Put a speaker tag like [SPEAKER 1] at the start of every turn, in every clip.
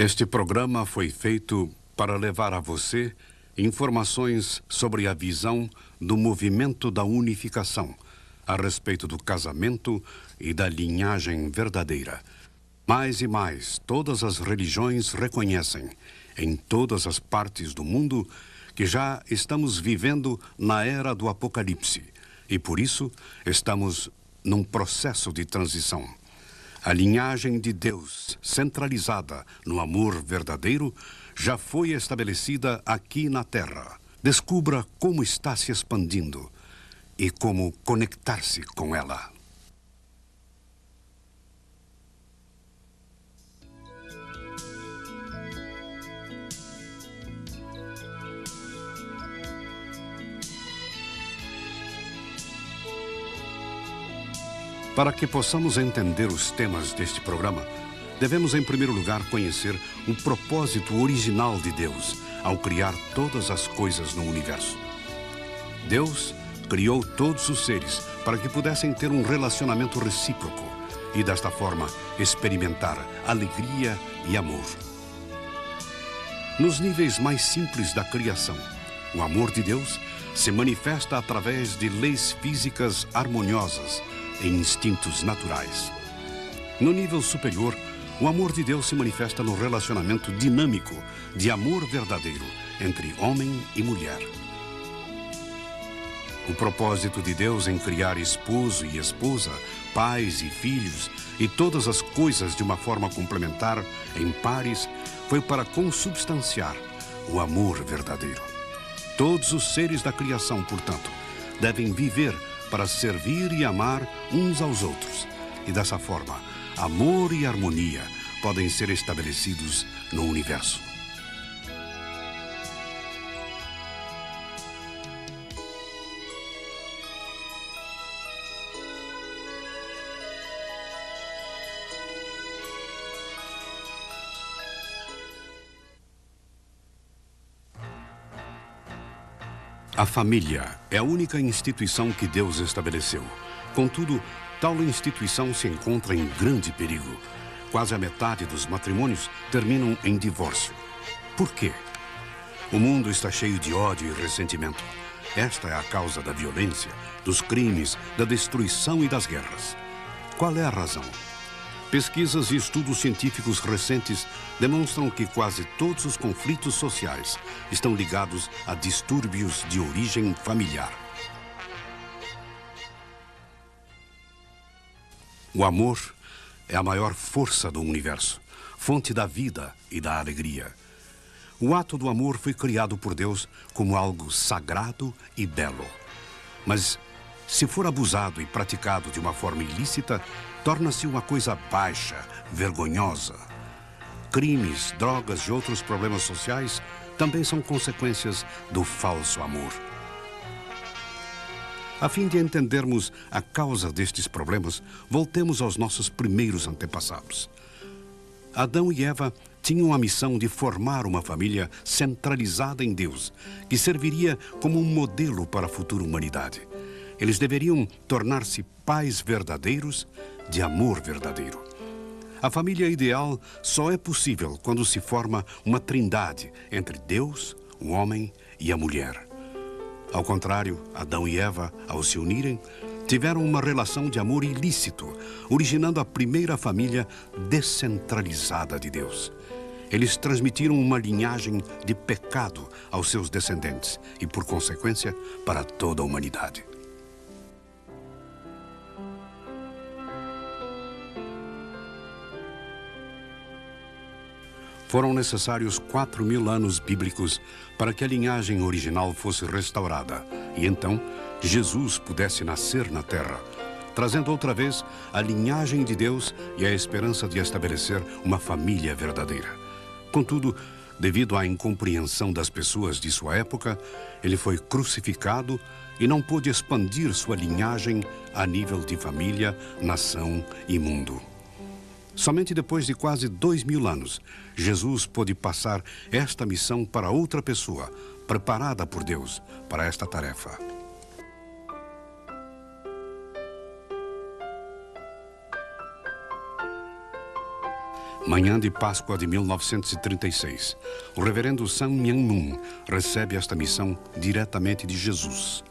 [SPEAKER 1] Este programa foi feito para levar a você informações sobre a visão do movimento da unificação a respeito do casamento e da linhagem verdadeira. Mais e mais, todas as religiões reconhecem, em todas as partes do mundo, que já estamos vivendo na era do Apocalipse e, por isso, estamos num processo de transição. A linhagem de Deus, centralizada no amor verdadeiro, já foi estabelecida aqui na Terra. Descubra como está se expandindo e como conectar-se com ela. Para que possamos entender os temas deste programa, devemos, em primeiro lugar, conhecer o propósito original de Deus ao criar todas as coisas no universo. Deus criou todos os seres para que pudessem ter um relacionamento recíproco e, desta forma, experimentar alegria e amor. Nos níveis mais simples da criação, o amor de Deus se manifesta através de leis físicas harmoniosas e instintos naturais. No nível superior, o amor de Deus se manifesta no relacionamento dinâmico de amor verdadeiro entre homem e mulher. O propósito de Deus em criar esposo e esposa, pais e filhos e todas as coisas de uma forma complementar, em pares, foi para consubstanciar o amor verdadeiro. Todos os seres da criação, portanto, devem viver para servir e amar uns aos outros. E dessa forma, amor e harmonia podem ser estabelecidos no universo. A família é a única instituição que Deus estabeleceu. Contudo, tal instituição se encontra em grande perigo. Quase a metade dos matrimônios terminam em divórcio. Por quê? O mundo está cheio de ódio e ressentimento. Esta é a causa da violência, dos crimes, da destruição e das guerras. Qual é a razão? Pesquisas e estudos científicos recentes demonstram que quase todos os conflitos sociais estão ligados a distúrbios de origem familiar. O amor é a maior força do universo, fonte da vida e da alegria. O ato do amor foi criado por Deus como algo sagrado e belo. Mas, se for abusado e praticado de uma forma ilícita, torna-se uma coisa baixa, vergonhosa. Crimes, drogas e outros problemas sociais também são consequências do falso amor. A fim de entendermos a causa destes problemas, voltemos aos nossos primeiros antepassados. Adão e Eva tinham a missão de formar uma família centralizada em Deus, que serviria como um modelo para a futura humanidade. Eles deveriam tornar-se pais verdadeiros de amor verdadeiro. A família ideal só é possível quando se forma uma trindade entre Deus, o homem e a mulher. Ao contrário, Adão e Eva, ao se unirem, tiveram uma relação de amor ilícito, originando a primeira família descentralizada de Deus. Eles transmitiram uma linhagem de pecado aos seus descendentes e, por consequência, para toda a humanidade. Foram necessários quatro mil anos bíblicos para que a linhagem original fosse restaurada e então Jesus pudesse nascer na terra, trazendo outra vez a linhagem de Deus e a esperança de estabelecer uma família verdadeira. Contudo, devido à incompreensão das pessoas de sua época, ele foi crucificado e não pôde expandir sua linhagem a nível de família, nação e mundo. Somente depois de quase dois mil anos, Jesus pôde passar esta missão para outra pessoa, preparada por Deus para esta tarefa. Manhã de Páscoa de 1936, o reverendo Sam Myung Moon recebe esta missão diretamente de Jesus.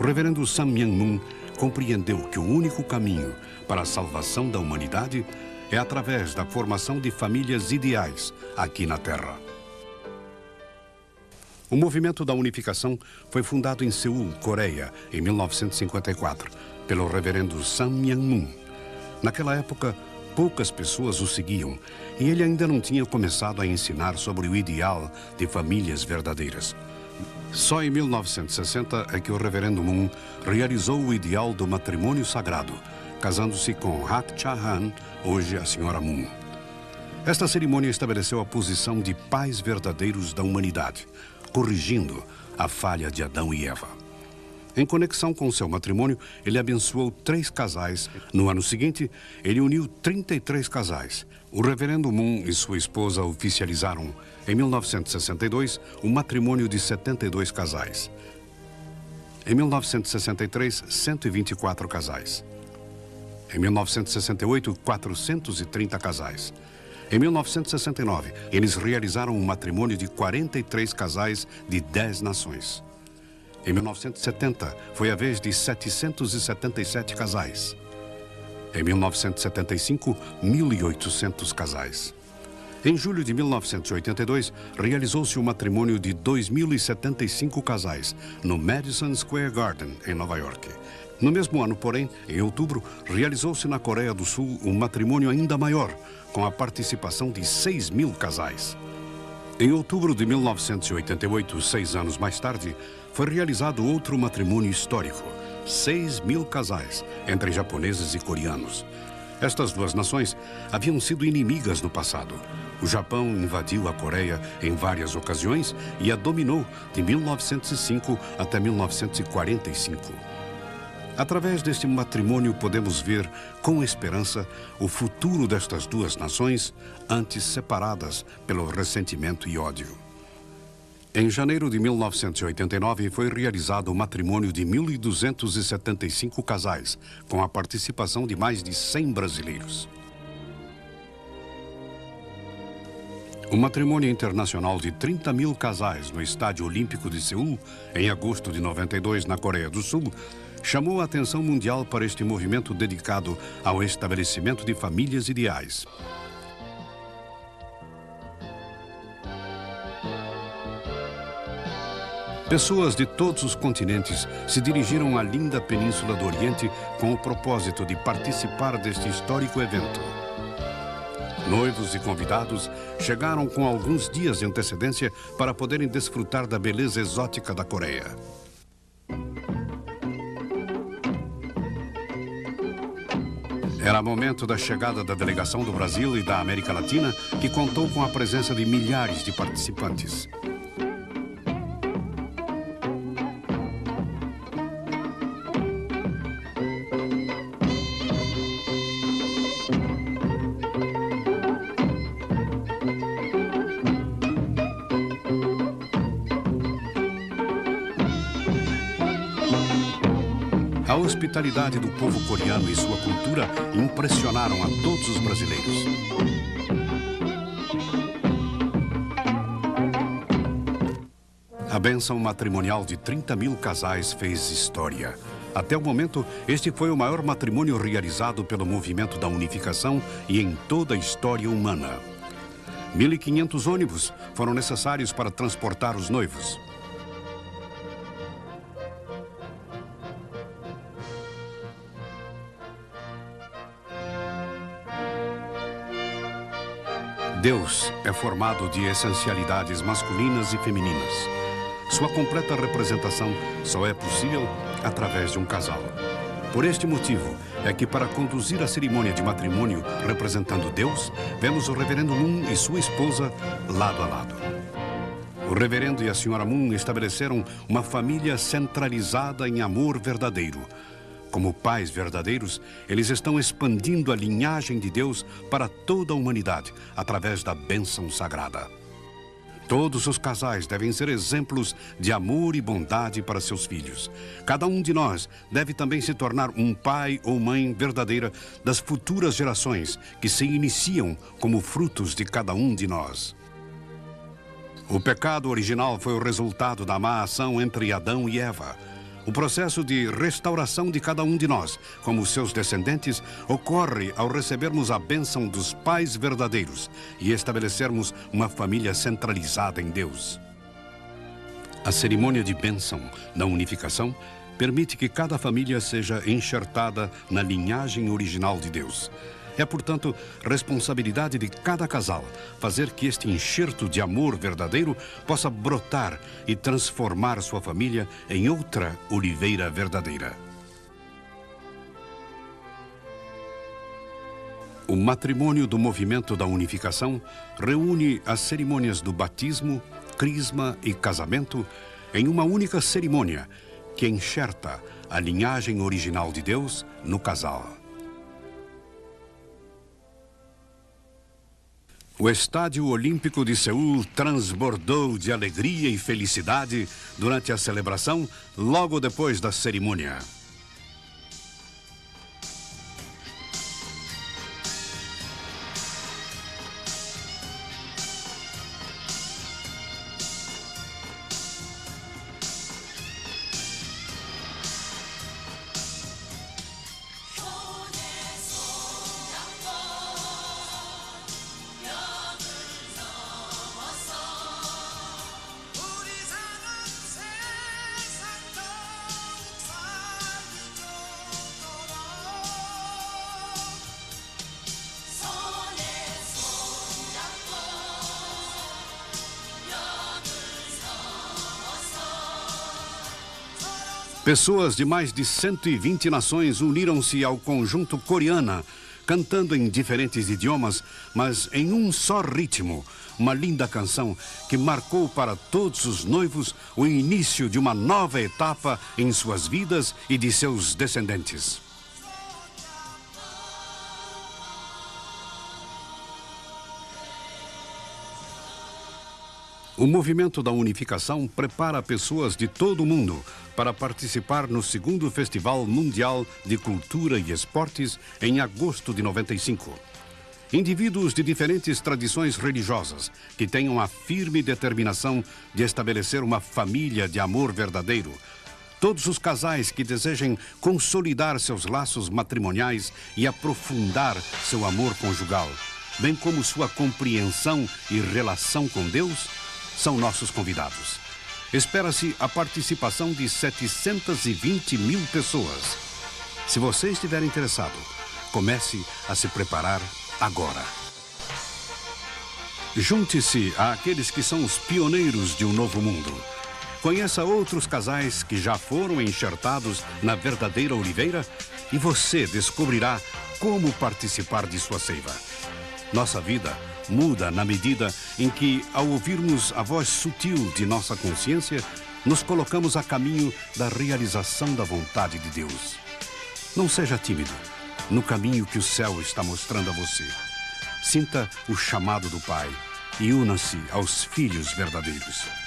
[SPEAKER 1] O reverendo Sam Myung Moon compreendeu que o único caminho para a salvação da humanidade é através da formação de famílias ideais aqui na Terra. O movimento da unificação foi fundado em Seul, Coreia, em 1954, pelo reverendo Sam Myung Moon. Naquela época, poucas pessoas o seguiam e ele ainda não tinha começado a ensinar sobre o ideal de famílias verdadeiras. Só em 1960 é que o reverendo Moon realizou o ideal do matrimônio sagrado, casando-se com Hak Cha-han, hoje a senhora Moon. Esta cerimônia estabeleceu a posição de pais verdadeiros da humanidade, corrigindo a falha de Adão e Eva. Em conexão com seu matrimônio, ele abençoou três casais. No ano seguinte, ele uniu 33 casais. O reverendo Moon e sua esposa oficializaram, em 1962, um matrimônio de 72 casais. Em 1963, 124 casais. Em 1968, 430 casais. Em 1969, eles realizaram um matrimônio de 43 casais de 10 nações. Em 1970, foi a vez de 777 casais. Em 1975, 1.800 casais. Em julho de 1982, realizou-se o matrimônio de 2.075 casais no Madison Square Garden, em Nova York. No mesmo ano, porém, em outubro, realizou-se na Coreia do Sul um matrimônio ainda maior, com a participação de 6 mil casais. Em outubro de 1988, seis anos mais tarde, foi realizado outro matrimônio histórico. Seis mil casais, entre japoneses e coreanos. Estas duas nações haviam sido inimigas no passado. O Japão invadiu a Coreia em várias ocasiões e a dominou de 1905 até 1945. Através deste matrimônio, podemos ver com esperança o futuro destas duas nações, antes separadas pelo ressentimento e ódio. Em janeiro de 1989, foi realizado o matrimônio de 1.275 casais, com a participação de mais de 100 brasileiros. O matrimônio internacional de 30 mil casais no Estádio Olímpico de Seul, em agosto de 92, na Coreia do Sul, chamou a atenção mundial para este movimento dedicado ao estabelecimento de famílias ideais. Pessoas de todos os continentes se dirigiram à linda Península do Oriente com o propósito de participar deste histórico evento. Noivos e convidados chegaram com alguns dias de antecedência para poderem desfrutar da beleza exótica da Coreia. Era momento da chegada da delegação do Brasil e da América Latina, que contou com a presença de milhares de participantes. Hospitalidade do povo coreano e sua cultura impressionaram a todos os brasileiros. A bênção matrimonial de 30 mil casais fez história. Até o momento, este foi o maior matrimônio realizado pelo movimento da unificação e em toda a história humana. 1.500 ônibus foram necessários para transportar os noivos. Deus é formado de essencialidades masculinas e femininas. Sua completa representação só é possível através de um casal. Por este motivo é que, para conduzir a cerimônia de matrimônio representando Deus, vemos o reverendo Moon e sua esposa lado a lado. O reverendo e a senhora Moon estabeleceram uma família centralizada em amor verdadeiro, como pais verdadeiros, eles estão expandindo a linhagem de Deus para toda a humanidade através da bênção sagrada. Todos os casais devem ser exemplos de amor e bondade para seus filhos. Cada um de nós deve também se tornar um pai ou mãe verdadeira das futuras gerações que se iniciam como frutos de cada um de nós. O pecado original foi o resultado da má ação entre Adão e Eva. O processo de restauração de cada um de nós, como seus descendentes, ocorre ao recebermos a bênção dos pais verdadeiros e estabelecermos uma família centralizada em Deus. A cerimônia de bênção da unificação permite que cada família seja enxertada na linhagem original de Deus. É, portanto, responsabilidade de cada casal fazer que este enxerto de amor verdadeiro possa brotar e transformar sua família em outra oliveira verdadeira. O matrimônio do movimento da unificação reúne as cerimônias do batismo, crisma e casamento em uma única cerimônia que enxerta a linhagem original de Deus no casal. O Estádio Olímpico de Seul transbordou de alegria e felicidade durante a celebração, logo depois da cerimônia. Pessoas de mais de 120 nações uniram-se ao conjunto coreana, cantando em diferentes idiomas, mas em um só ritmo. Uma linda canção que marcou para todos os noivos o início de uma nova etapa em suas vidas e de seus descendentes. O movimento da unificação prepara pessoas de todo o mundo para participar no segundo Festival Mundial de Cultura e Esportes em agosto de 95. Indivíduos de diferentes tradições religiosas que tenham a firme determinação de estabelecer uma família de amor verdadeiro. Todos os casais que desejem consolidar seus laços matrimoniais e aprofundar seu amor conjugal, bem como sua compreensão e relação com Deus são nossos convidados. Espera-se a participação de 720 mil pessoas. Se você estiver interessado, comece a se preparar agora. Junte-se àqueles que são os pioneiros de um novo mundo. Conheça outros casais que já foram enxertados na verdadeira oliveira e você descobrirá como participar de sua seiva. Nossa vida muda na medida em que, ao ouvirmos a voz sutil de nossa consciência, nos colocamos a caminho da realização da vontade de Deus. Não seja tímido no caminho que o céu está mostrando a você. Sinta o chamado do Pai e una-se aos filhos verdadeiros.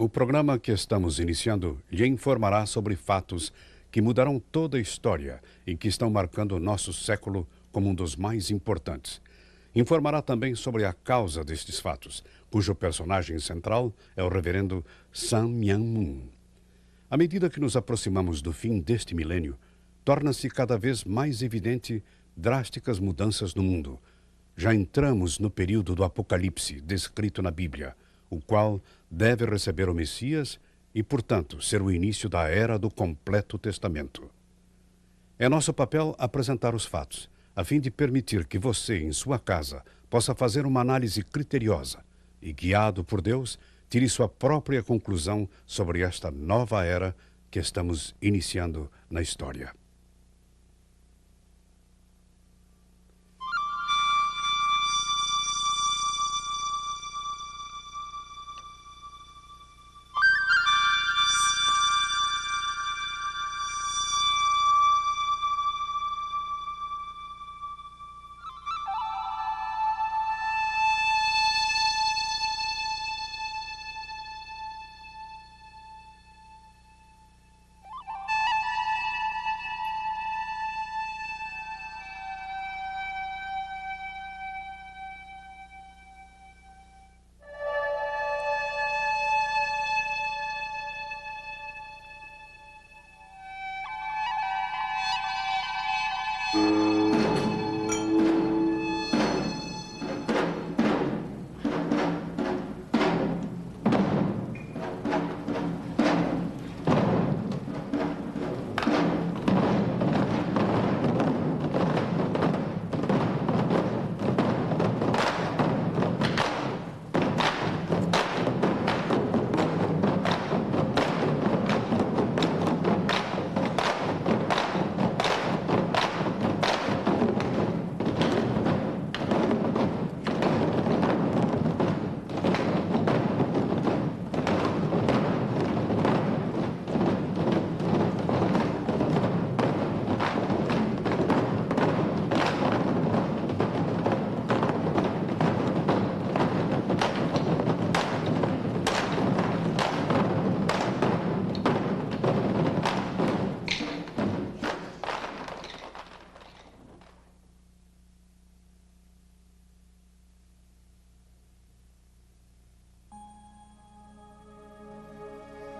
[SPEAKER 1] O programa que estamos iniciando lhe informará sobre fatos que mudarão toda a história e que estão marcando o nosso século como um dos mais importantes. Informará também sobre a causa destes fatos, cujo personagem central é o reverendo Sam Myung-moon. À medida que nos aproximamos do fim deste milênio, torna-se cada vez mais evidente drásticas mudanças no mundo. Já entramos no período do Apocalipse descrito na Bíblia o qual deve receber o Messias e, portanto, ser o início da era do completo testamento. É nosso papel apresentar os fatos, a fim de permitir que você, em sua casa, possa fazer uma análise criteriosa e, guiado por Deus, tire sua própria conclusão sobre esta nova era que estamos iniciando na história. Música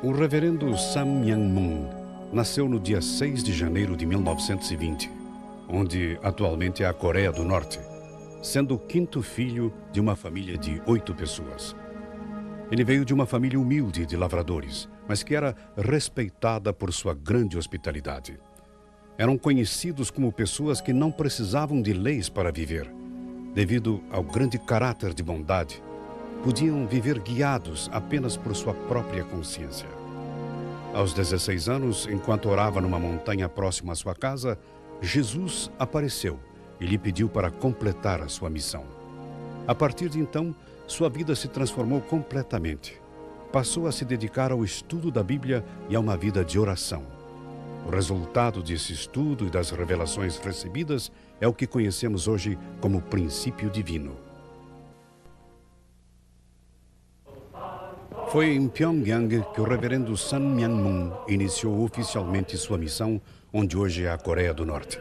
[SPEAKER 1] O reverendo Sam Myung-moon nasceu no dia 6 de janeiro de 1920, onde atualmente é a Coreia do Norte, sendo o quinto filho de uma família de oito pessoas. Ele veio de uma família humilde de lavradores, mas que era respeitada por sua grande hospitalidade. Eram conhecidos como pessoas que não precisavam de leis para viver, devido ao grande caráter de bondade podiam viver guiados apenas por sua própria consciência. Aos 16 anos, enquanto orava numa montanha próxima à sua casa, Jesus apareceu e lhe pediu para completar a sua missão. A partir de então, sua vida se transformou completamente. Passou a se dedicar ao estudo da Bíblia e a uma vida de oração. O resultado desse estudo e das revelações recebidas é o que conhecemos hoje como princípio divino. Foi em Pyongyang que o reverendo Sun Myung-moon iniciou oficialmente sua missão, onde hoje é a Coreia do Norte.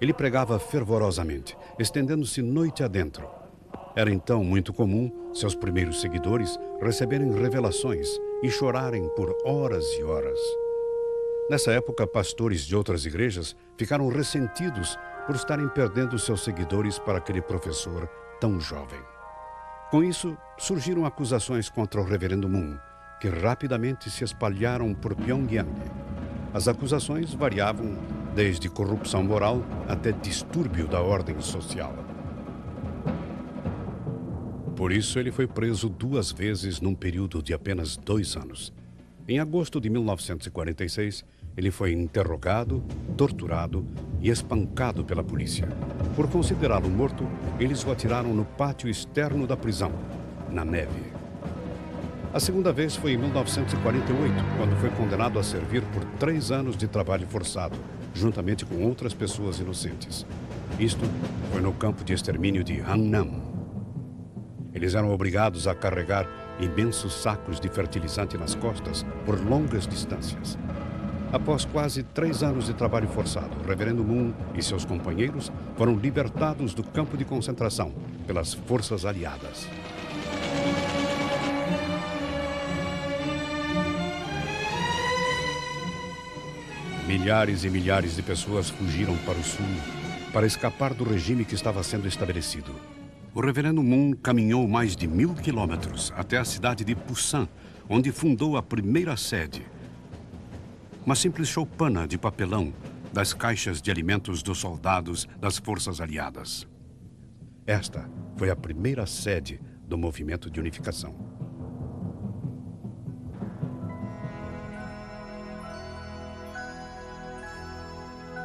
[SPEAKER 1] Ele pregava fervorosamente, estendendo-se noite adentro. Era então muito comum seus primeiros seguidores receberem revelações e chorarem por horas e horas. Nessa época, pastores de outras igrejas ficaram ressentidos por estarem perdendo seus seguidores para aquele professor tão jovem. Com isso, surgiram acusações contra o reverendo Moon, que rapidamente se espalharam por Pyongyang. As acusações variavam desde corrupção moral até distúrbio da ordem social. Por isso, ele foi preso duas vezes num período de apenas dois anos. Em agosto de 1946, ele foi interrogado, torturado e espancado pela polícia. Por considerá-lo morto, eles o atiraram no pátio externo da prisão, na neve. A segunda vez foi em 1948, quando foi condenado a servir por três anos de trabalho forçado, juntamente com outras pessoas inocentes. Isto foi no campo de extermínio de Hannam. Eles eram obrigados a carregar imensos sacos de fertilizante nas costas por longas distâncias. Após quase três anos de trabalho forçado, o reverendo Moon e seus companheiros foram libertados do campo de concentração pelas forças aliadas. Milhares e milhares de pessoas fugiram para o sul para escapar do regime que estava sendo estabelecido. O reverendo Moon caminhou mais de mil quilômetros até a cidade de Busan, onde fundou a primeira sede. Uma simples choupana de papelão das caixas de alimentos dos soldados das forças aliadas. Esta foi a primeira sede do movimento de unificação.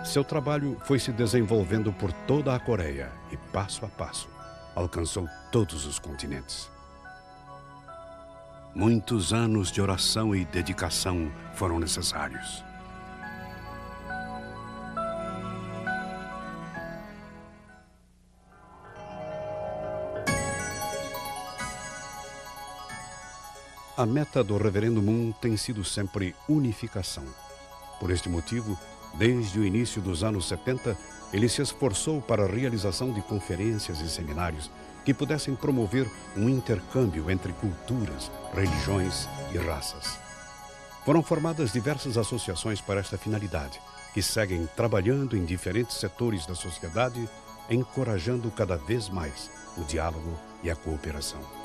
[SPEAKER 1] Seu trabalho foi se desenvolvendo por toda a Coreia e, passo a passo, alcançou todos os continentes. Muitos anos de oração e dedicação foram necessários. A meta do Reverendo Moon tem sido sempre unificação. Por este motivo, desde o início dos anos 70, ele se esforçou para a realização de conferências e seminários que pudessem promover um intercâmbio entre culturas, religiões e raças. Foram formadas diversas associações para esta finalidade, que seguem trabalhando em diferentes setores da sociedade, encorajando cada vez mais o diálogo e a cooperação.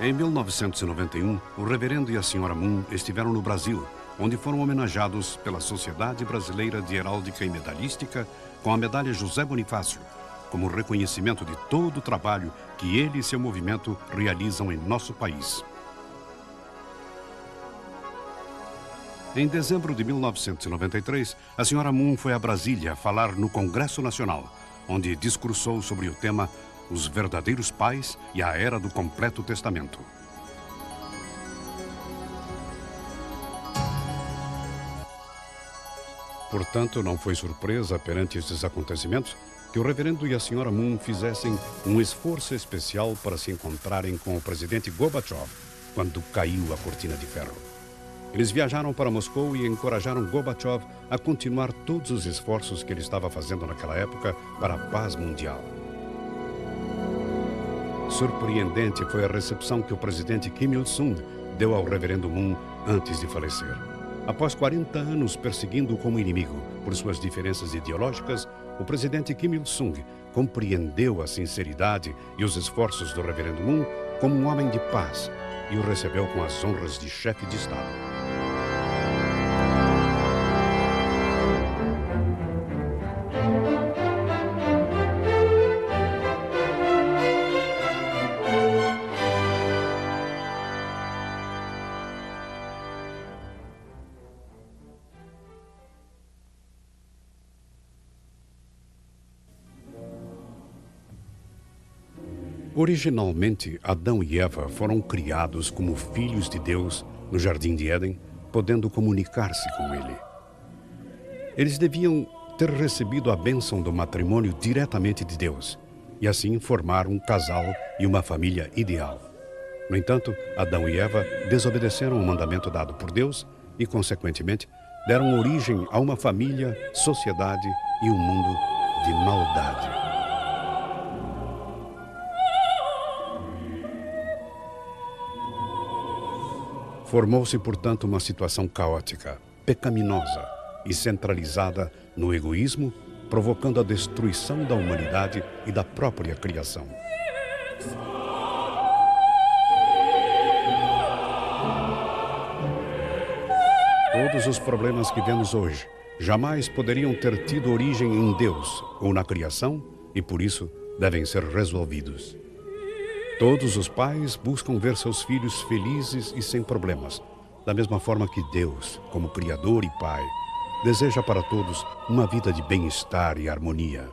[SPEAKER 1] Em 1991, o reverendo e a senhora Moon estiveram no Brasil, onde foram homenageados pela Sociedade Brasileira de Heráldica e Medalhística com a medalha José Bonifácio, como reconhecimento de todo o trabalho que ele e seu movimento realizam em nosso país. Em dezembro de 1993, a senhora Moon foi a Brasília falar no Congresso Nacional, onde discursou sobre o tema os verdadeiros pais e a era do completo testamento. Portanto, não foi surpresa perante estes acontecimentos que o reverendo e a senhora Moon fizessem um esforço especial para se encontrarem com o presidente Gorbachev quando caiu a cortina de ferro. Eles viajaram para Moscou e encorajaram Gorbachev a continuar todos os esforços que ele estava fazendo naquela época para a paz mundial. Surpreendente foi a recepção que o presidente Kim Il-sung deu ao reverendo Moon antes de falecer. Após 40 anos perseguindo-o como inimigo por suas diferenças ideológicas, o presidente Kim Il-sung compreendeu a sinceridade e os esforços do reverendo Moon como um homem de paz e o recebeu com as honras de chefe de Estado. Originalmente, Adão e Eva foram criados como filhos de Deus no Jardim de Éden, podendo comunicar-se com Ele. Eles deviam ter recebido a bênção do matrimônio diretamente de Deus e assim formar um casal e uma família ideal. No entanto, Adão e Eva desobedeceram o mandamento dado por Deus e, consequentemente, deram origem a uma família, sociedade e um mundo de maldade. Formou-se, portanto, uma situação caótica, pecaminosa e centralizada no egoísmo, provocando a destruição da humanidade e da própria criação. Todos os problemas que vemos hoje jamais poderiam ter tido origem em Deus ou na criação e, por isso, devem ser resolvidos. Todos os pais buscam ver seus filhos felizes e sem problemas, da mesma forma que Deus, como Criador e Pai, deseja para todos uma vida de bem-estar e harmonia.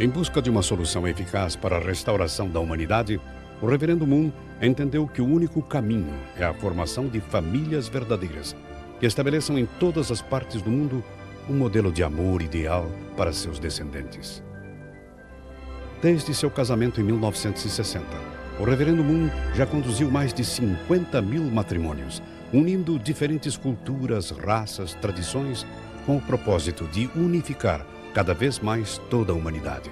[SPEAKER 1] Em busca de uma solução eficaz para a restauração da humanidade, o Reverendo Moon entendeu que o único caminho é a formação de famílias verdadeiras, que estabeleçam em todas as partes do mundo um modelo de amor ideal para seus descendentes. Desde seu casamento em 1960, o Reverendo Moon já conduziu mais de 50 mil matrimônios, unindo diferentes culturas, raças, tradições, com o propósito de unificar cada vez mais toda a humanidade.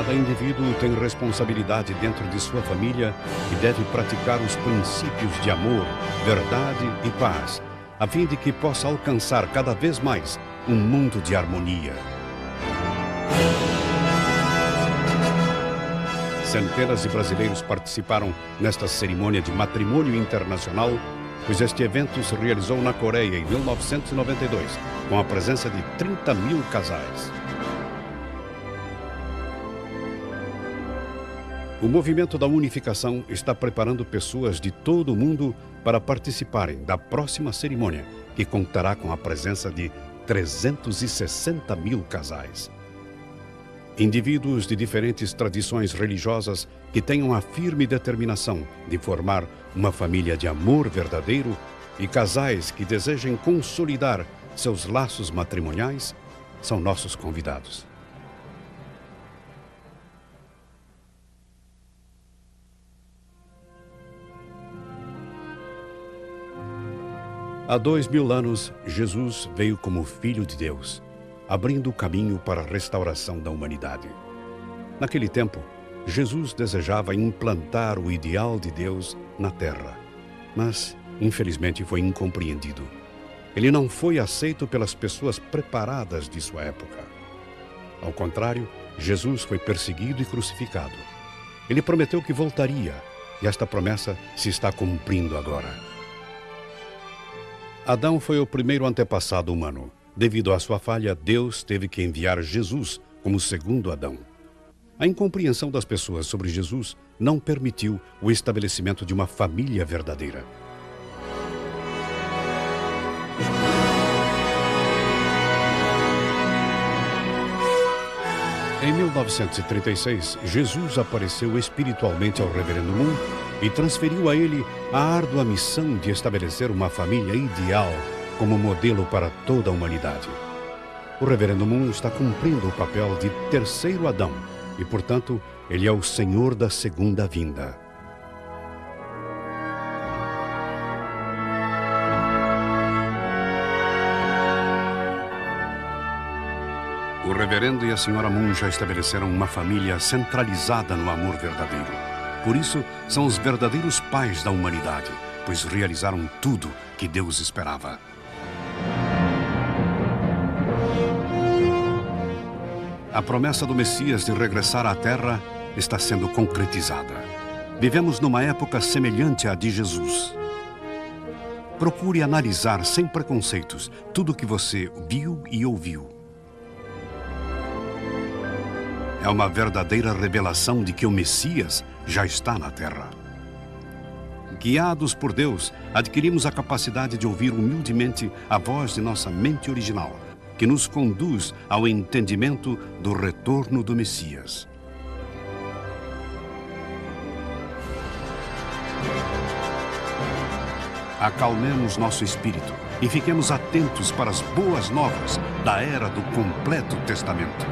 [SPEAKER 1] Cada indivíduo tem responsabilidade dentro de sua família e deve praticar os princípios de amor, verdade e paz, a fim de que possa alcançar cada vez mais um mundo de harmonia. Centenas de brasileiros participaram nesta cerimônia de matrimônio internacional, pois este evento se realizou na Coreia em 1992, com a presença de 30 mil casais. O movimento da unificação está preparando pessoas de todo o mundo para participarem da próxima cerimônia, que contará com a presença de 360 mil casais. Indivíduos de diferentes tradições religiosas que tenham a firme determinação de formar uma família de amor verdadeiro e casais que desejem consolidar seus laços matrimoniais são nossos convidados. Há dois mil anos, Jesus veio como Filho de Deus, abrindo o caminho para a restauração da humanidade. Naquele tempo, Jesus desejava implantar o ideal de Deus na terra, mas, infelizmente, foi incompreendido. Ele não foi aceito pelas pessoas preparadas de sua época. Ao contrário, Jesus foi perseguido e crucificado. Ele prometeu que voltaria, e esta promessa se está cumprindo agora. Adão foi o primeiro antepassado humano. Devido à sua falha, Deus teve que enviar Jesus como segundo Adão. A incompreensão das pessoas sobre Jesus não permitiu o estabelecimento de uma família verdadeira. Em 1936, Jesus apareceu espiritualmente ao Reverendo Moon e transferiu a ele a árdua missão de estabelecer uma família ideal como modelo para toda a humanidade. O Reverendo Moon está cumprindo o papel de terceiro Adão e, portanto, ele é o Senhor da segunda vinda. O reverendo e a senhora Moon já estabeleceram uma família centralizada no amor verdadeiro. Por isso, são os verdadeiros pais da humanidade, pois realizaram tudo que Deus esperava. A promessa do Messias de regressar à Terra está sendo concretizada. Vivemos numa época semelhante à de Jesus. Procure analisar sem preconceitos tudo o que você viu e ouviu é uma verdadeira revelação de que o Messias já está na Terra. Guiados por Deus, adquirimos a capacidade de ouvir humildemente a voz de nossa mente original, que nos conduz ao entendimento do retorno do Messias. Acalmemos nosso espírito e fiquemos atentos para as boas novas da era do completo testamento.